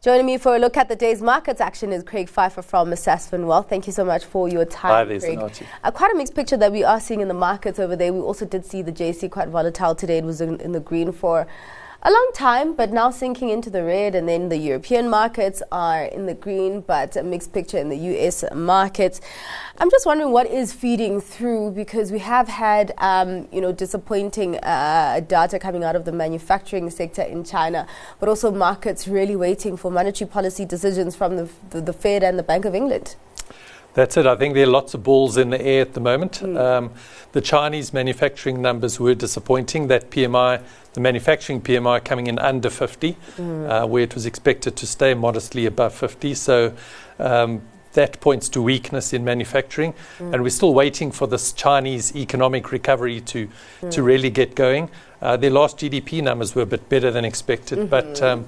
Joining me for a look at the day's markets action is Craig Pheiffer from Sasfin Wealth. Thank you so much for your time, Hi, Craig. Uh, quite a mixed picture that we are seeing in the markets over there. We also did see the JSE quite volatile today. It was in, in the green for a long time, but now sinking into the red. And then the European markets are in the green, but a mixed picture in the US markets. I'm just wondering what is feeding through because we have had, um, you know, disappointing uh, data coming out of the manufacturing sector in China, but also markets really waiting for monetary policy decisions from the, the, the Fed and the Bank of England. That's it. I think there are lots of balls in the air at the moment. Mm. Um, the Chinese manufacturing numbers were disappointing. That PMI, the manufacturing PMI, coming in under 50, mm. uh, where it was expected to stay modestly above 50. So um, that points to weakness in manufacturing. Mm. And we're still waiting for this Chinese economic recovery to, to really get going. Uh, their last GDP numbers were a bit better than expected, mm-hmm. but um,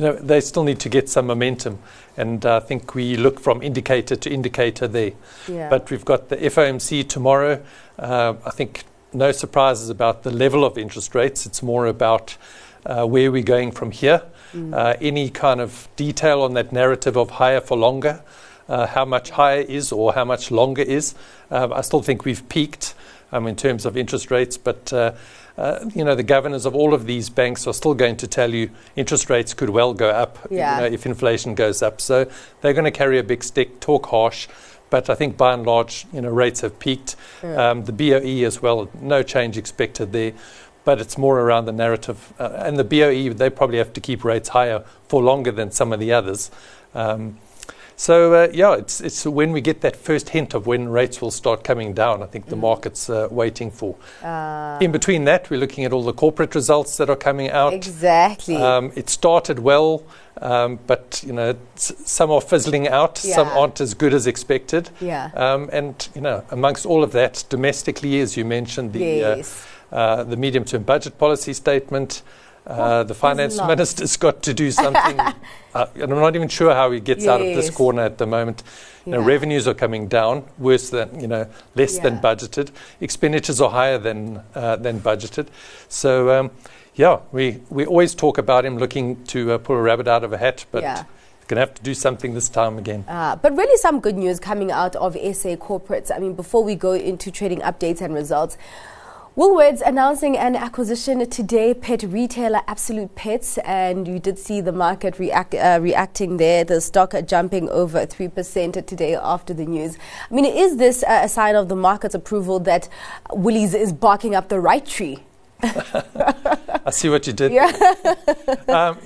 you know, they still need to get some momentum. And uh, I think we look from indicator to indicator there. Yeah. But we've got the FOMC tomorrow. Uh, I think no surprises about the level of interest rates. It's more about uh, where we're going from here. Mm. Uh, any kind of detail on that narrative of higher for longer, uh, how much higher is or how much longer is. Um, I still think we've peaked um, in terms of interest rates, but uh, you know, the governors of all of these banks are still going to tell you interest rates could well go up yeah. you know, if inflation goes up. So they're going to carry a big stick, talk harsh. But I think by and large, you know, rates have peaked. Yeah. Um, the BOE as well, no change expected there. But it's more around the narrative. Uh, and the BOE, they probably have to keep rates higher for longer than some of the others. Um, so uh, yeah, it's it's when we get that first hint of when rates will start coming down. I think the mm. market's uh, waiting for. Uh, In between that, we're looking at all the corporate results that are coming out. Exactly. Um, it started well, um, but you know some are fizzling out. Yeah. Some aren't as good as expected. Yeah. Um, and you know amongst all of that, domestically, as you mentioned, the uh, yes. Uh, the medium-term budget policy statement. Uh, the finance minister's got to do something. uh, and I'm not even sure how he gets yes. out of this corner at the moment. You know, revenues are coming down, worse than you know, less yeah. than budgeted. Expenditures are higher than uh, than budgeted. So um, yeah, we we always talk about him looking to uh, pull a rabbit out of a hat, but. Yeah. Going to have to do something this time again. Uh, but really, some good news coming out of SA corporates. I mean, before we go into trading updates and results, Woolworths announcing an acquisition today, pet retailer Absolute Pets, and you did see the market react, uh, reacting there. The stock jumping over 3% today after the news. I mean, is this a sign of the market's approval that Woolies is barking up the right tree? I see what you did. Yeah. um,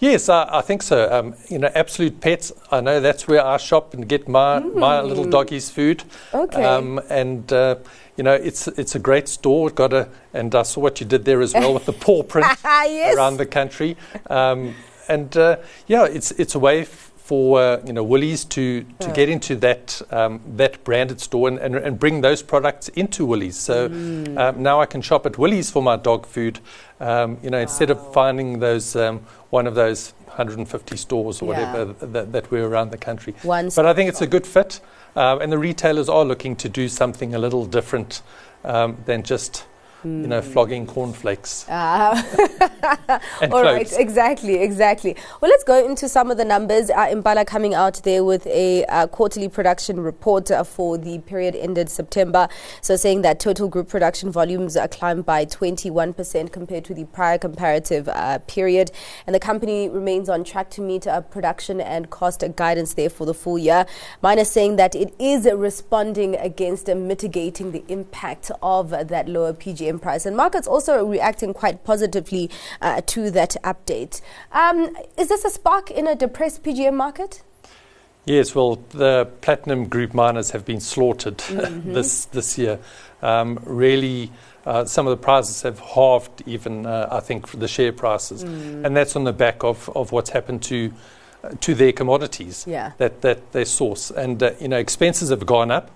yes, I, I, think so. Um, you know, Absolute Pets, I know that's where I shop and get my, mm. my little doggies food. Okay. Um, and uh, you know, it's it's a great store. Got a, and I saw what you did there as well with the paw print yes. around the country. Um, and uh, yeah, it's it's a way f- for uh, you know Woolies to to yeah. get into that um, that branded store and, and, and bring those products into Woolies. So mm. um, now I can shop at Woolies for my dog food. Um, you know, wow. instead of finding those um, one of those 150 stores or yeah. whatever that, that were around the country. One but I think it's a good fit. Um, and the retailers are looking to do something a little different um, than just you know, flogging cornflakes. Uh, all right, exactly, exactly. Well, let's go into some of the numbers. Uh, Impala coming out there with a uh, quarterly production report uh, for the period ended September. So saying that total group production volumes are climbed by 21% compared to the prior comparative uh, period. And the company remains on track to meet uh, production and cost guidance there for the full year. Minus saying that it is responding against and mitigating the impact of that lower PGM price. And markets also reacting quite positively uh, to that update. Um, is this a spark in a depressed PGM market? Yes, well, the platinum group miners have been slaughtered mm-hmm. this this year. Um, really, uh, some of the prices have halved, even uh, I think, for the share prices, mm. and that's on the back of, of what's happened to uh, to their commodities yeah. that that they source, and uh, you know expenses have gone up.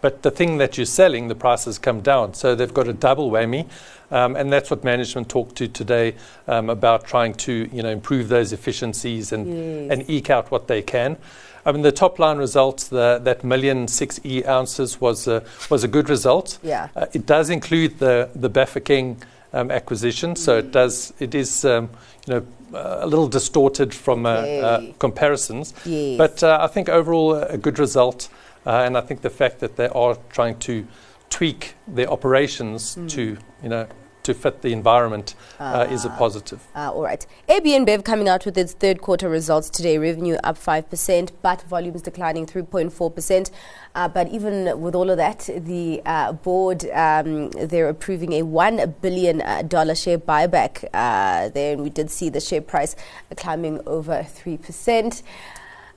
But the thing that you're selling, the prices come down. So they've got a double whammy. Um, and that's what management talked to today um, about trying to you know, improve those efficiencies and, yes. and eke out what they can. I mean, the top line results, the, that million six E ounces was a, was a good result. Yeah. Uh, it does include the, the Bafokeng um, acquisition, so mm. it does, it is, um, you know, a little distorted from okay. comparisons. Yes. But I think overall a good result. And I think the fact that they are trying to tweak their operations mm. to, you know, to fit the environment uh, is a ah. positive. Uh, all right. AB Bev coming out with its third quarter results today. Revenue up 5%, but volumes declining 3.4%. Uh, but even with all of that, the uh, board, um, they're approving a $1 billion uh, share buyback uh, there. And we did see the share price climbing over 3%.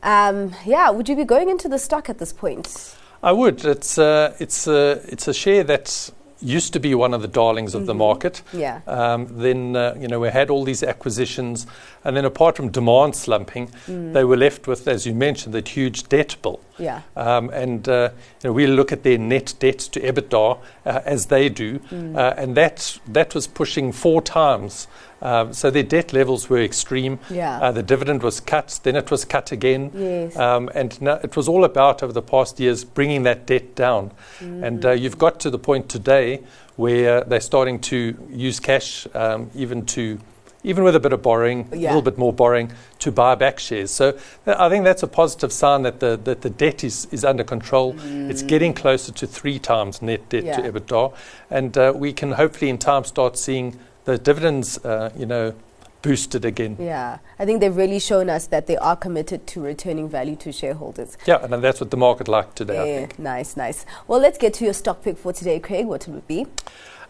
Um, yeah, would you be going into the stock at this point? I would. It's, uh, it's, uh, it's a share that's used to be one of the darlings of mm-hmm. the market. Yeah. Um, then, uh, you know, we had all these acquisitions. And then apart from demand slumping, mm. they were left with, as you mentioned, that huge debt bill. Yeah. Um, and, uh, you know, we look at their net debt to EBITDA uh, as they do. Mm. Uh, and that, that was pushing four times um, so their debt levels were extreme. Yeah. Uh, the dividend was cut, then it was cut again. Yes. Um, and it was all about, over the past years, bringing that debt down. Mm. And uh, you've got to the point today where they're starting to use cash um, even to even with a bit of borrowing, yeah. a little bit more borrowing, to buy back shares. So th- I think that's a positive sign that the, that the debt is, is under control. Mm. It's getting closer to three times net debt yeah. to EBITDA. And uh, we can hopefully in time start seeing the dividends, uh, you know, boosted again. Yeah, I think they've really shown us that they are committed to returning value to shareholders. Yeah, and that's what the market liked today. Yeah, nice, nice. Well, let's get to your stock pick for today, Craig. What will it be?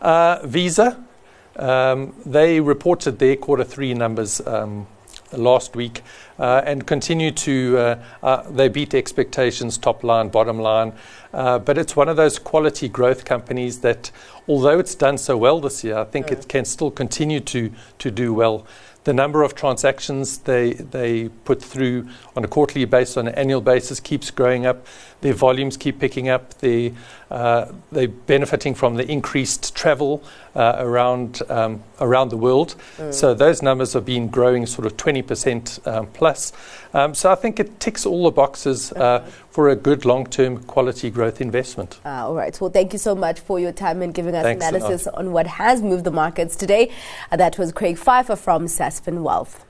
Uh, Visa. Um, they reported their quarter three numbers um, last week uh, and continue to, uh, uh, they beat expectations, top line, bottom line. Uh, but it's one of those quality growth companies that, although it's done so well this year, I think it can still continue to, to do well the number of transactions they, they put through on a quarterly basis, on an annual basis, keeps growing up. Their volumes keep picking up. They, uh, they're benefiting from the increased travel uh, around, um, around the world. Mm. So those numbers have been growing sort of 20% um, plus. Um, so I think it ticks all the boxes uh, for a good long term quality growth investment. Uh, all right. Well, thank you so much for your time and giving us Thanks analysis on what has moved the markets today. Uh, that was Craig Pheiffer from Sasfin Wealth.